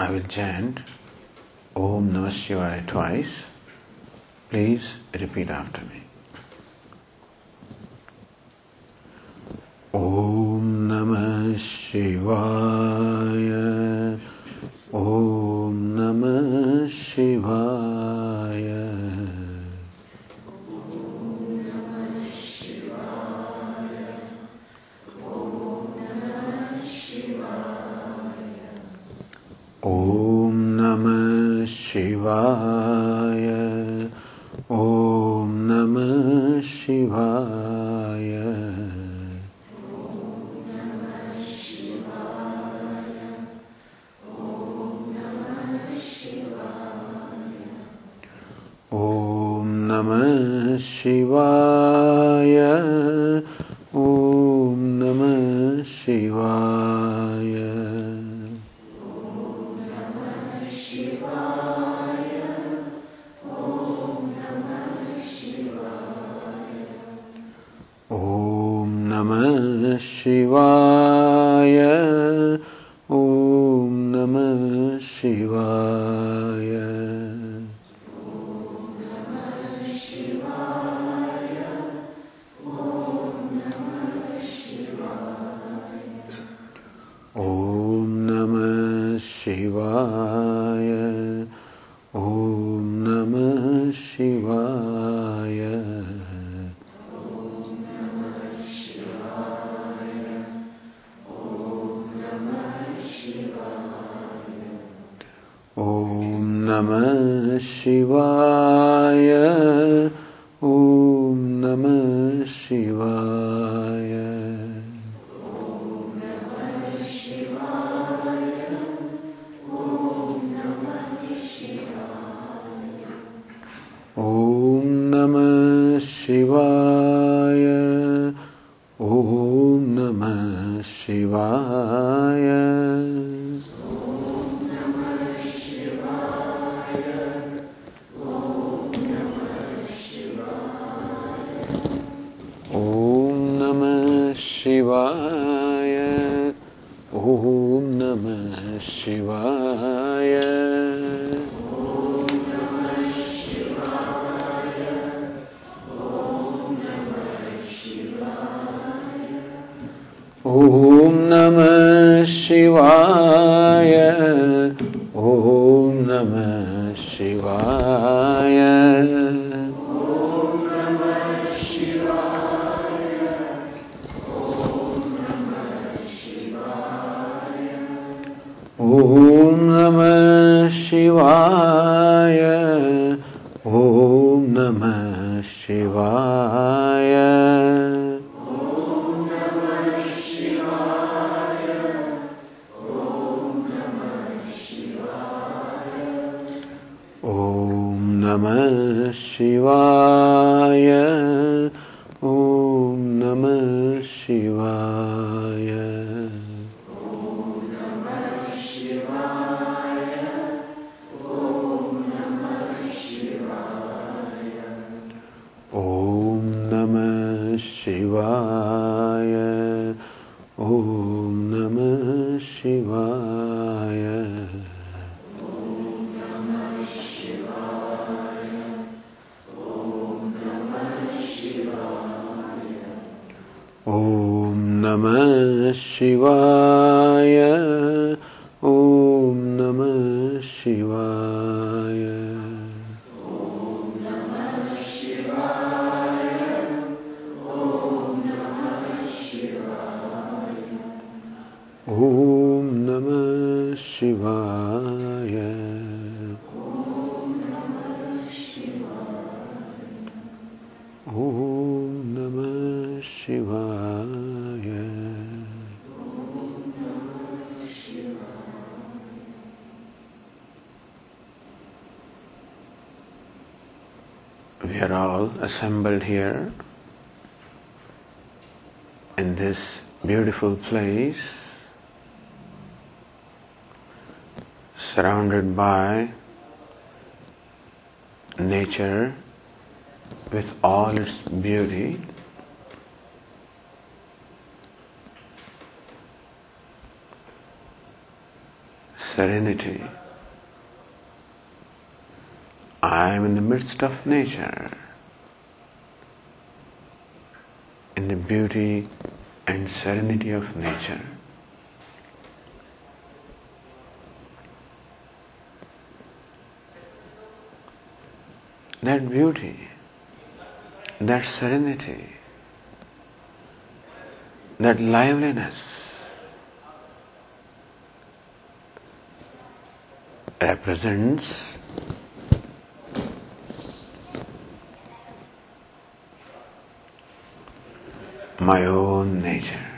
I will chant Om Namah Shivaya twice. Please repeat after me. Om Namah Shivaya. Om Namah Shivaya. Shiva Shiva नमः शिवाय। Are all assembled here in this beautiful place, surrounded by nature with all its beauty. serenity. I am in the midst of nature, in the beauty and serenity of nature. That beauty, that serenity, that liveliness represents my own nature.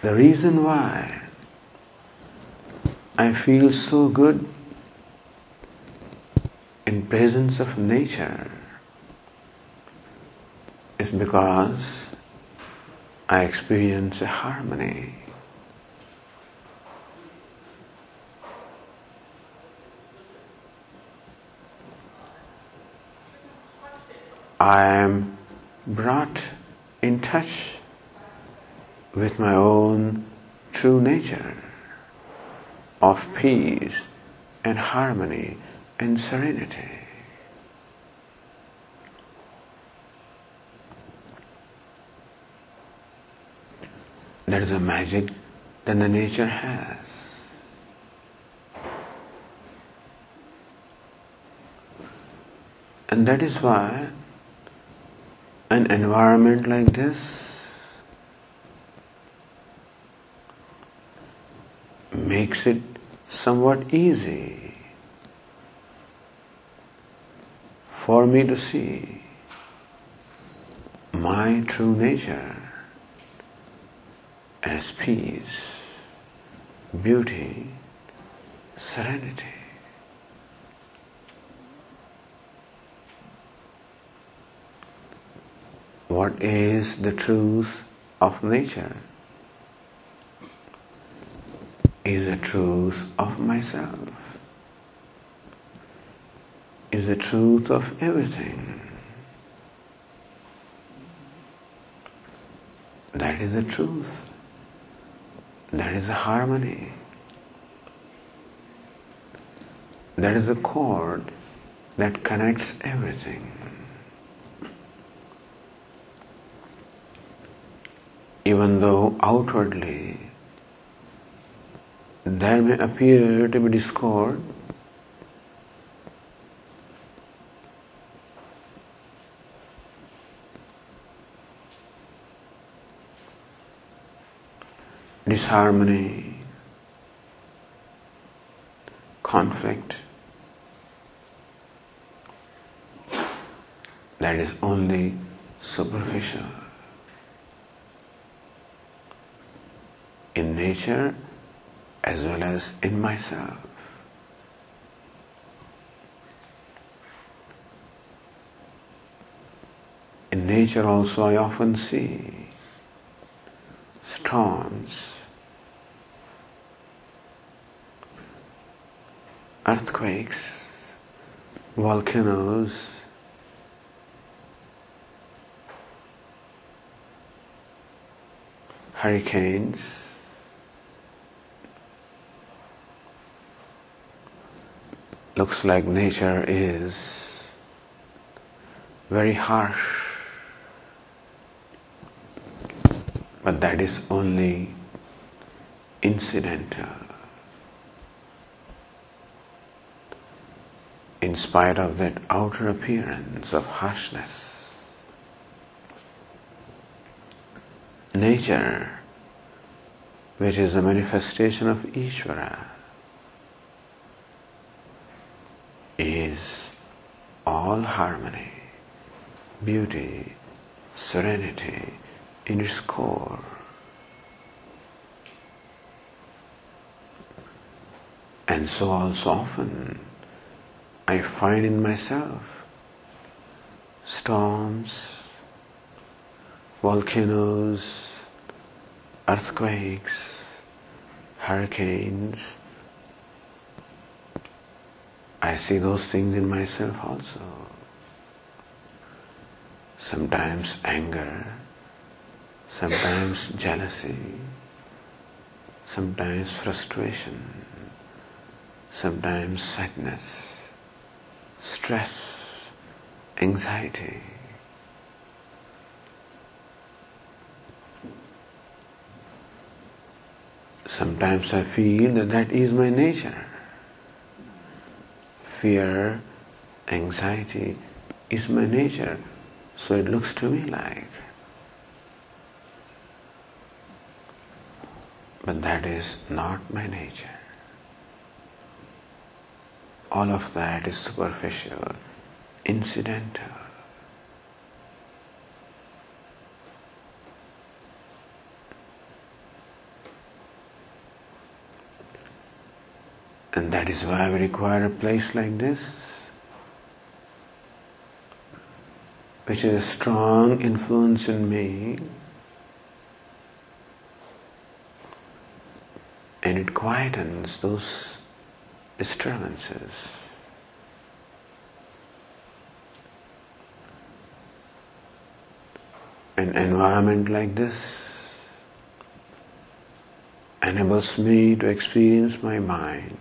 The reason why I feel so good in presence of nature is because I experience a harmony. I am brought in touch with my own true nature of peace and harmony and serenity. That is the magic that the nature has. And that is why an environment like this makes it somewhat easy for me to see my true nature as peace, beauty, serenity. What is the truth of nature? Is the truth of myself. Is the truth of everything. That is the truth. That is the harmony. That is the cord that connects everything. Even though outwardly there may appear to be discord, disharmony, conflict. That is only superficial. In nature as well as in myself. In nature also I often see storms, earthquakes, volcanoes, hurricanes, looks like nature is very harsh, but that is only incidental. In spite of that outer appearance of harshness, nature, which is a manifestation of Ishvara, is all harmony, beauty, serenity in its core. And so also often I find in myself storms, volcanoes, earthquakes, hurricanes, I see those things in myself also. Sometimes anger, sometimes jealousy, sometimes frustration, sometimes sadness, stress, anxiety. Sometimes I feel that that is my nature. Fear, anxiety is my nature, so it looks to me like. But that is not my nature. All of that is superficial, incidental. And that is why we require a place like this, which is a strong influence in me, and it quietens those disturbances. An environment like this enables me to experience my mind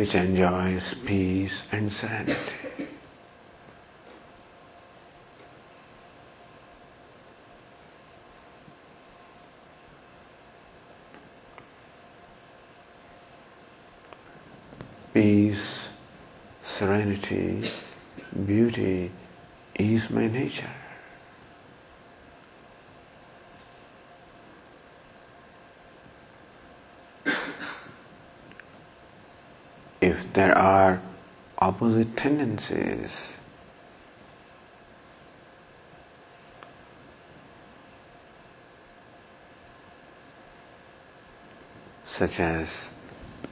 which enjoys peace and serenity. Peace, serenity, beauty is my nature. If there are opposite tendencies, such as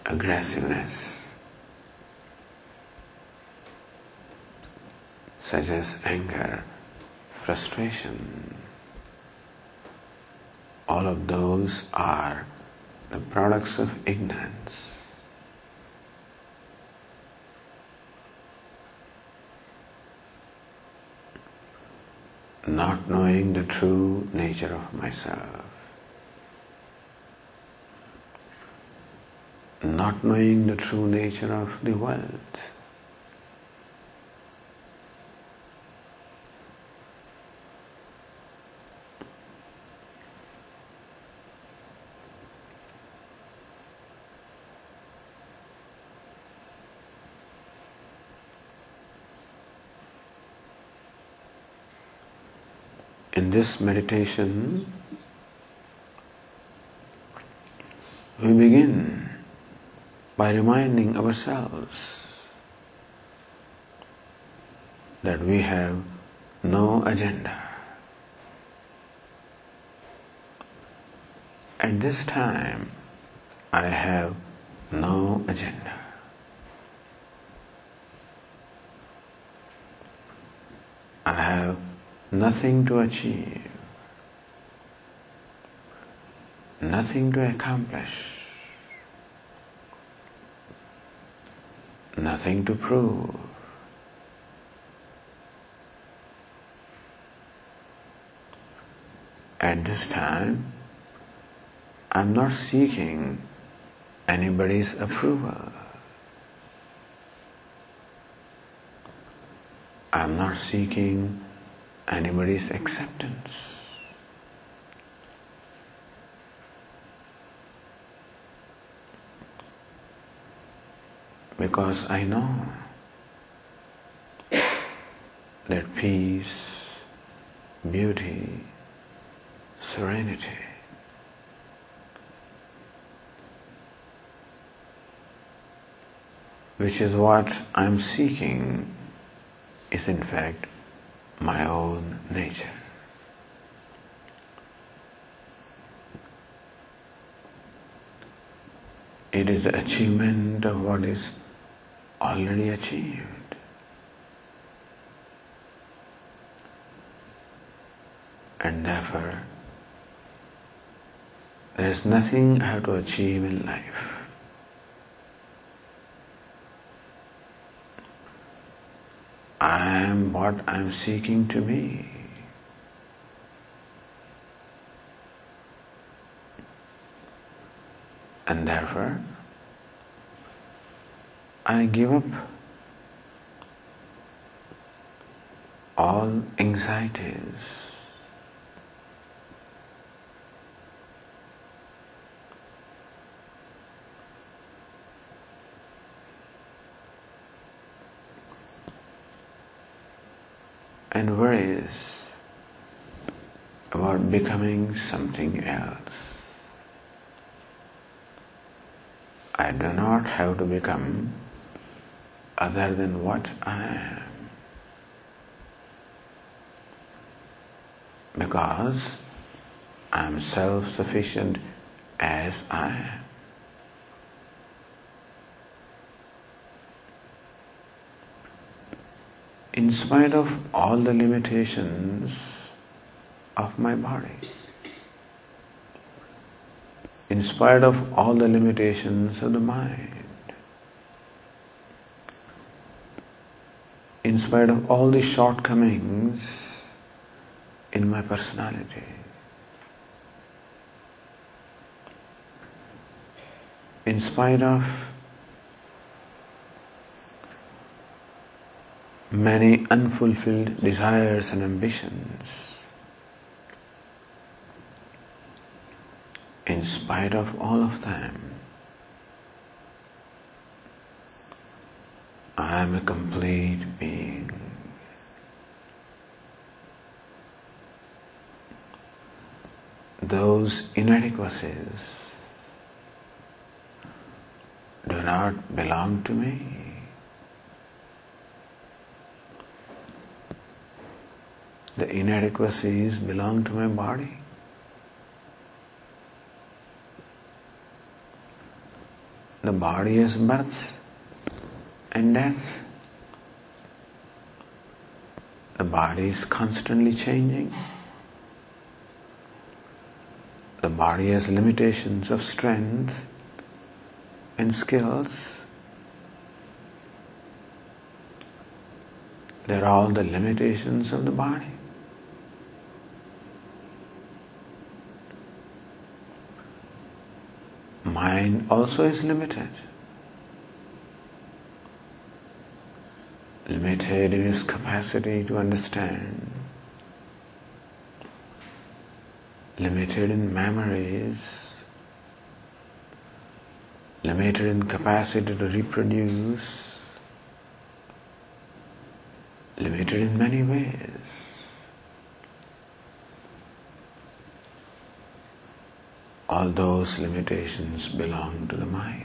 aggressiveness, such as anger, frustration, all of those are the products of ignorance. Not knowing the true nature of myself, not knowing the true nature of the world. In this meditation, we begin by reminding ourselves that we have no agenda. At this time, I have no agenda. I have nothing to achieve, nothing to accomplish, nothing to prove. At this time, I'm not seeking anybody's approval. I'm not seeking anybody's acceptance. Because I know that peace, beauty, serenity which is what I'm seeking is in fact my own nature. It is the achievement of what is already achieved. And therefore, there is nothing I have to achieve in life. I am what I am seeking to be. And therefore, I give up all anxieties. And worries about becoming something else. I do not have to become other than what I am. Because I am self sufficient as I am. In spite of all the limitations of my body, in spite of all the limitations of the mind, in spite of all the shortcomings in my personality. In spite of many unfulfilled desires and ambitions, in spite of all of them, I am a complete being. Those inadequacies do not belong to me. The inadequacies belong to my body. The body is birth and death. The body is constantly changing. The body has limitations of strength and skills. They're all the limitations of the body. Mind also is limited. limited in its capacity to understand, limited in memories, limited in capacity to reproduce, limited in many ways. All those limitations belong to the mind.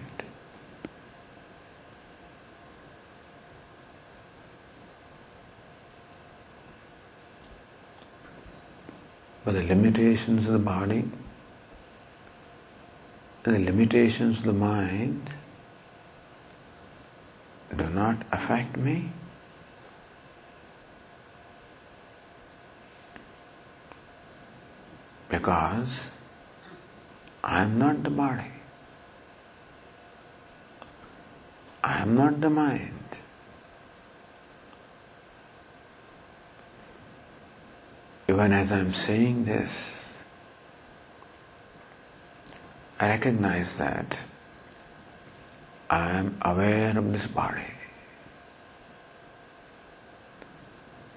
But the limitations of the body the limitations of the mind do not affect me. Because I am not the body. I am not the mind. Even as I'm saying this, I recognize that I am aware of this body.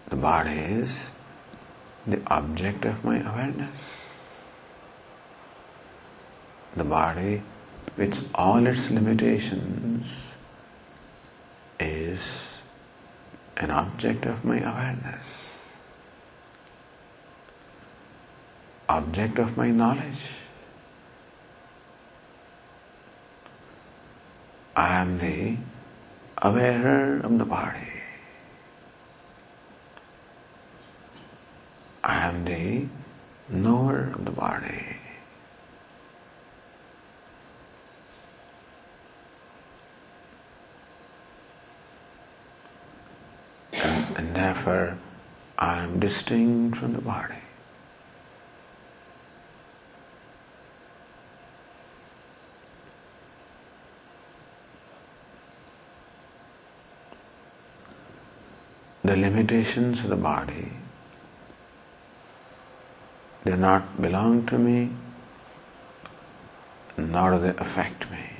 The body is the object of my awareness. The body, with all its limitations, is an object of my awareness. object of my knowledge. I am the awarer of the body. I am the knower of the body. And, therefore, I am distinct from the body. the limitations of the body do not belong to me, nor do they affect me.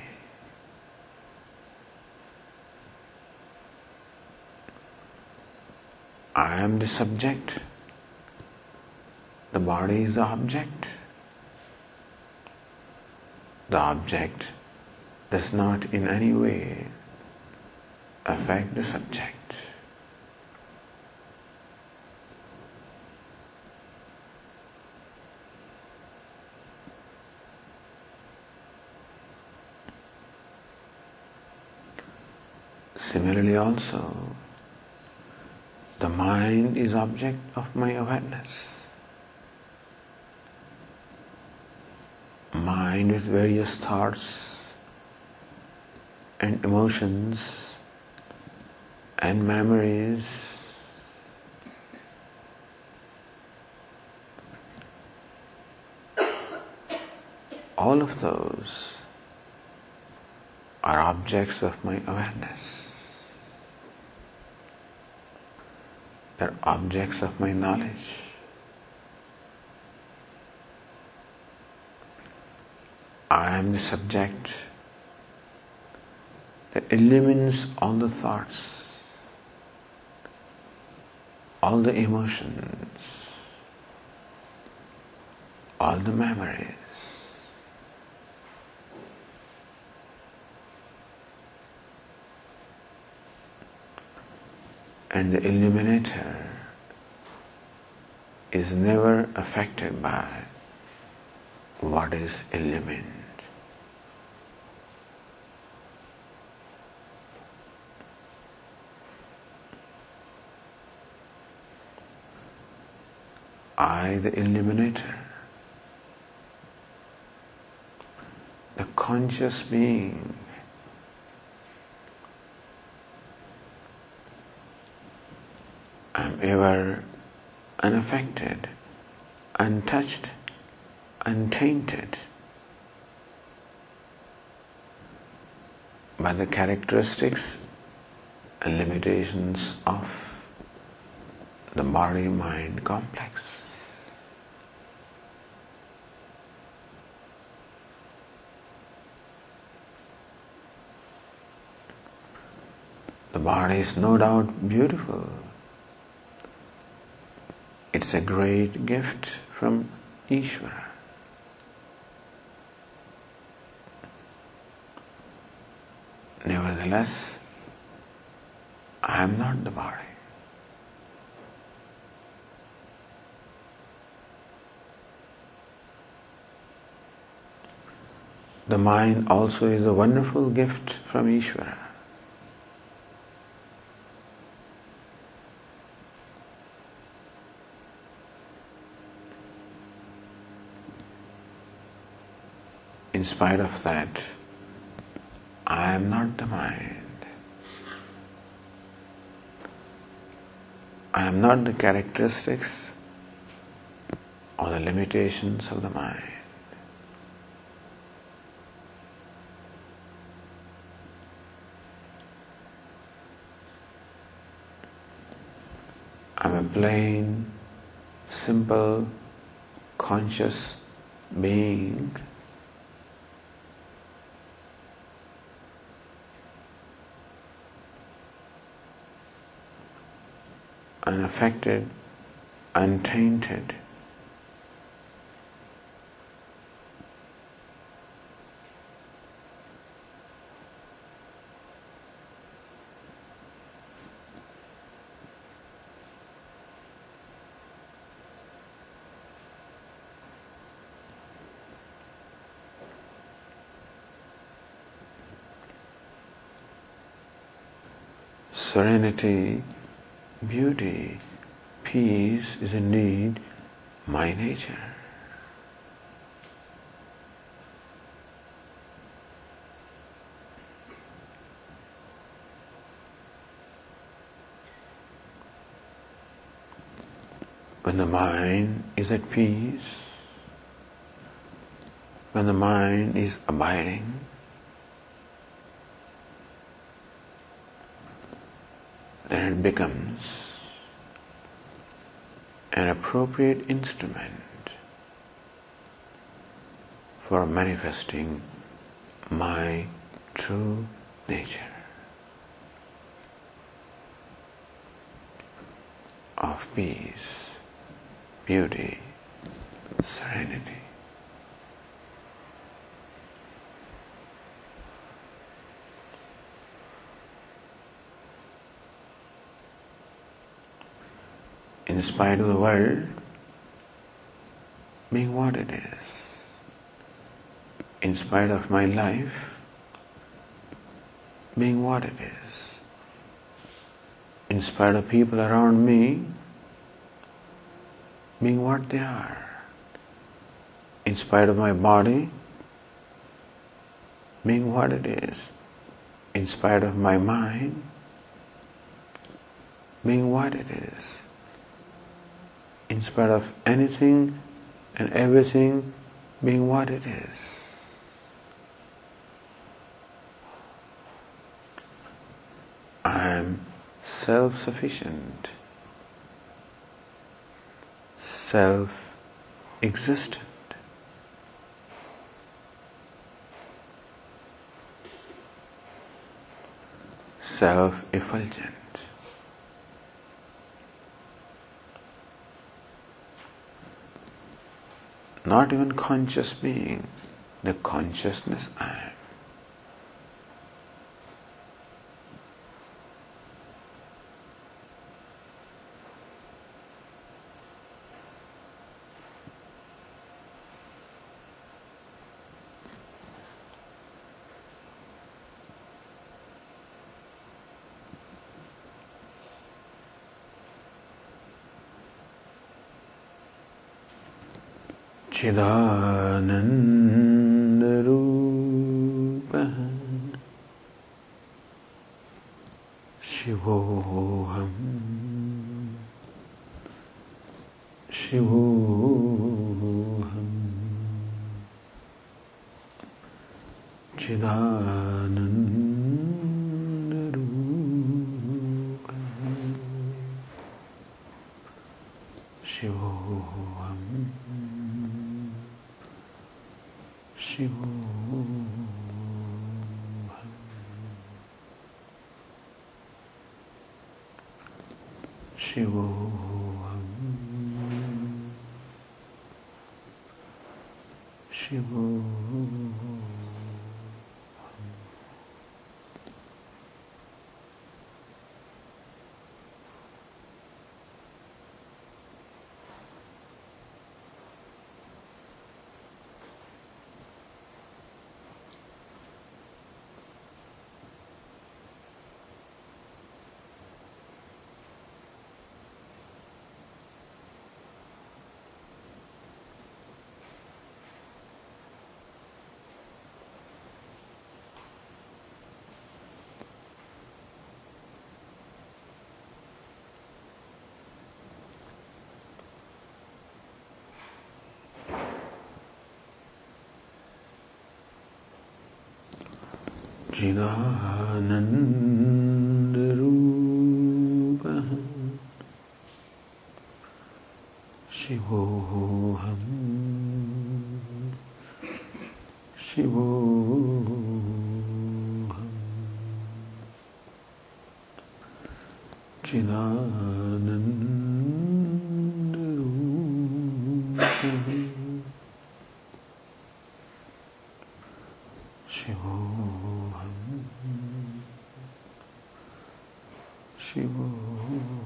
I am the subject, the body is the object. The object does not in any way affect the subject. Similarly, also, mind is object of my awareness. Mind with various thoughts and emotions and memories. All of those are objects of my awareness. They're objects of my knowledge. I am the subject that illumines all the thoughts, all the emotions, all the memories. And the illuminator is never affected by what is illumined. I, the illuminator, the conscious being, am were unaffected, untouched, untainted by the characteristics and limitations of the body mind complex. The body is no doubt beautiful. It's a great gift from Ishvara. Nevertheless, I am not the body. The mind also is a wonderful gift from Ishvara. In spite of that, I am not the mind. I am not the characteristics or the limitations of the mind. I'm a plain, simple, conscious being unaffected, untainted. Serenity beauty, peace is indeed my nature. When the mind is at peace, when the mind is abiding, then it becomes an appropriate instrument for manifesting my true nature of peace, beauty, serenity. In spite of the world being what it is, in spite of my life being what it is, in spite of people around me being what they are, in spite of my body being what it is, in spite of my mind being what it is, in spite of anything and everything being what it is. I am self sufficient, self existent. Self effulgent. Not even conscious being, the consciousness I am. चिदानन्दरूपः chegou. सच्चिदानन्दरूपः शिवोऽहम् शिवो शिवो हम शिवो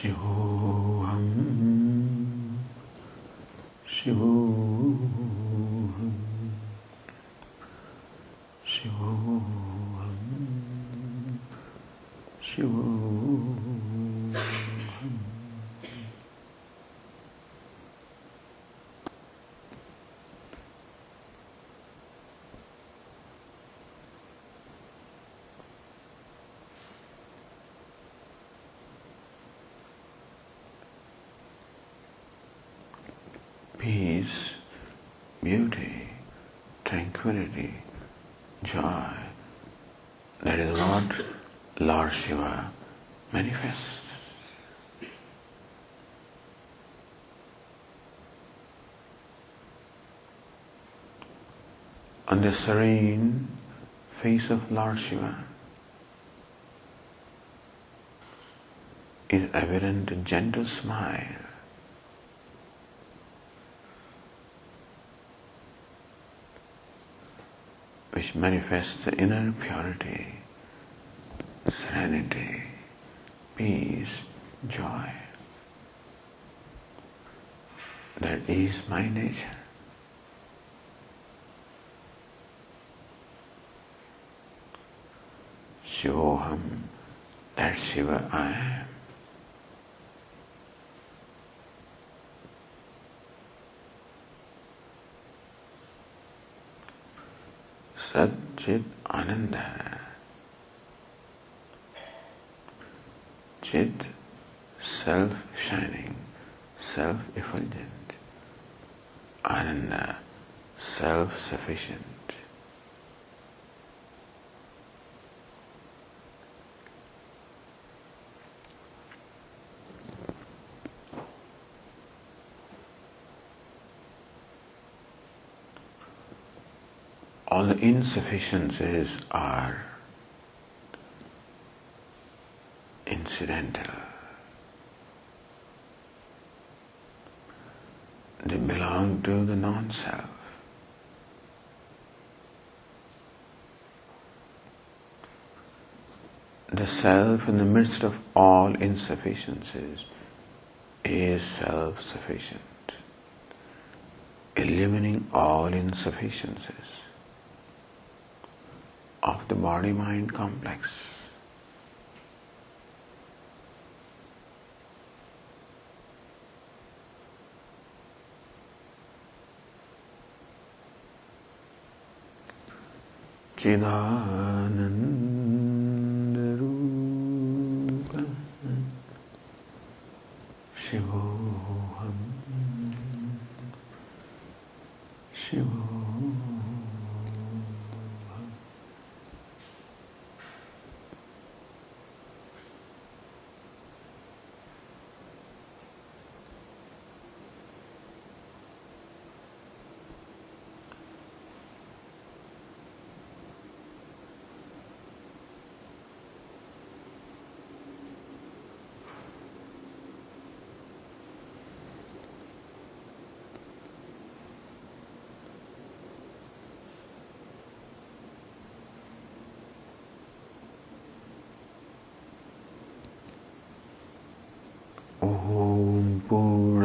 Shivoham Shivoham Shivoham Shivoham peace, beauty, tranquility, joy. That is what Lord Shiva manifests. On the serene face of Lord Shiva is evident a gentle smile. Manifests the inner purity, serenity, peace, joy. That is my nature. Shivoham, that Shiva I am. Satchit Ananda. Chit, self shining, self effulgent. Ananda, self sufficient. All the insufficiencies are incidental. They belong to the non self. The self, in the midst of all insufficiencies, is self sufficient, eliminating all insufficiencies of the body mind complex. Chidanandarupa Shivoham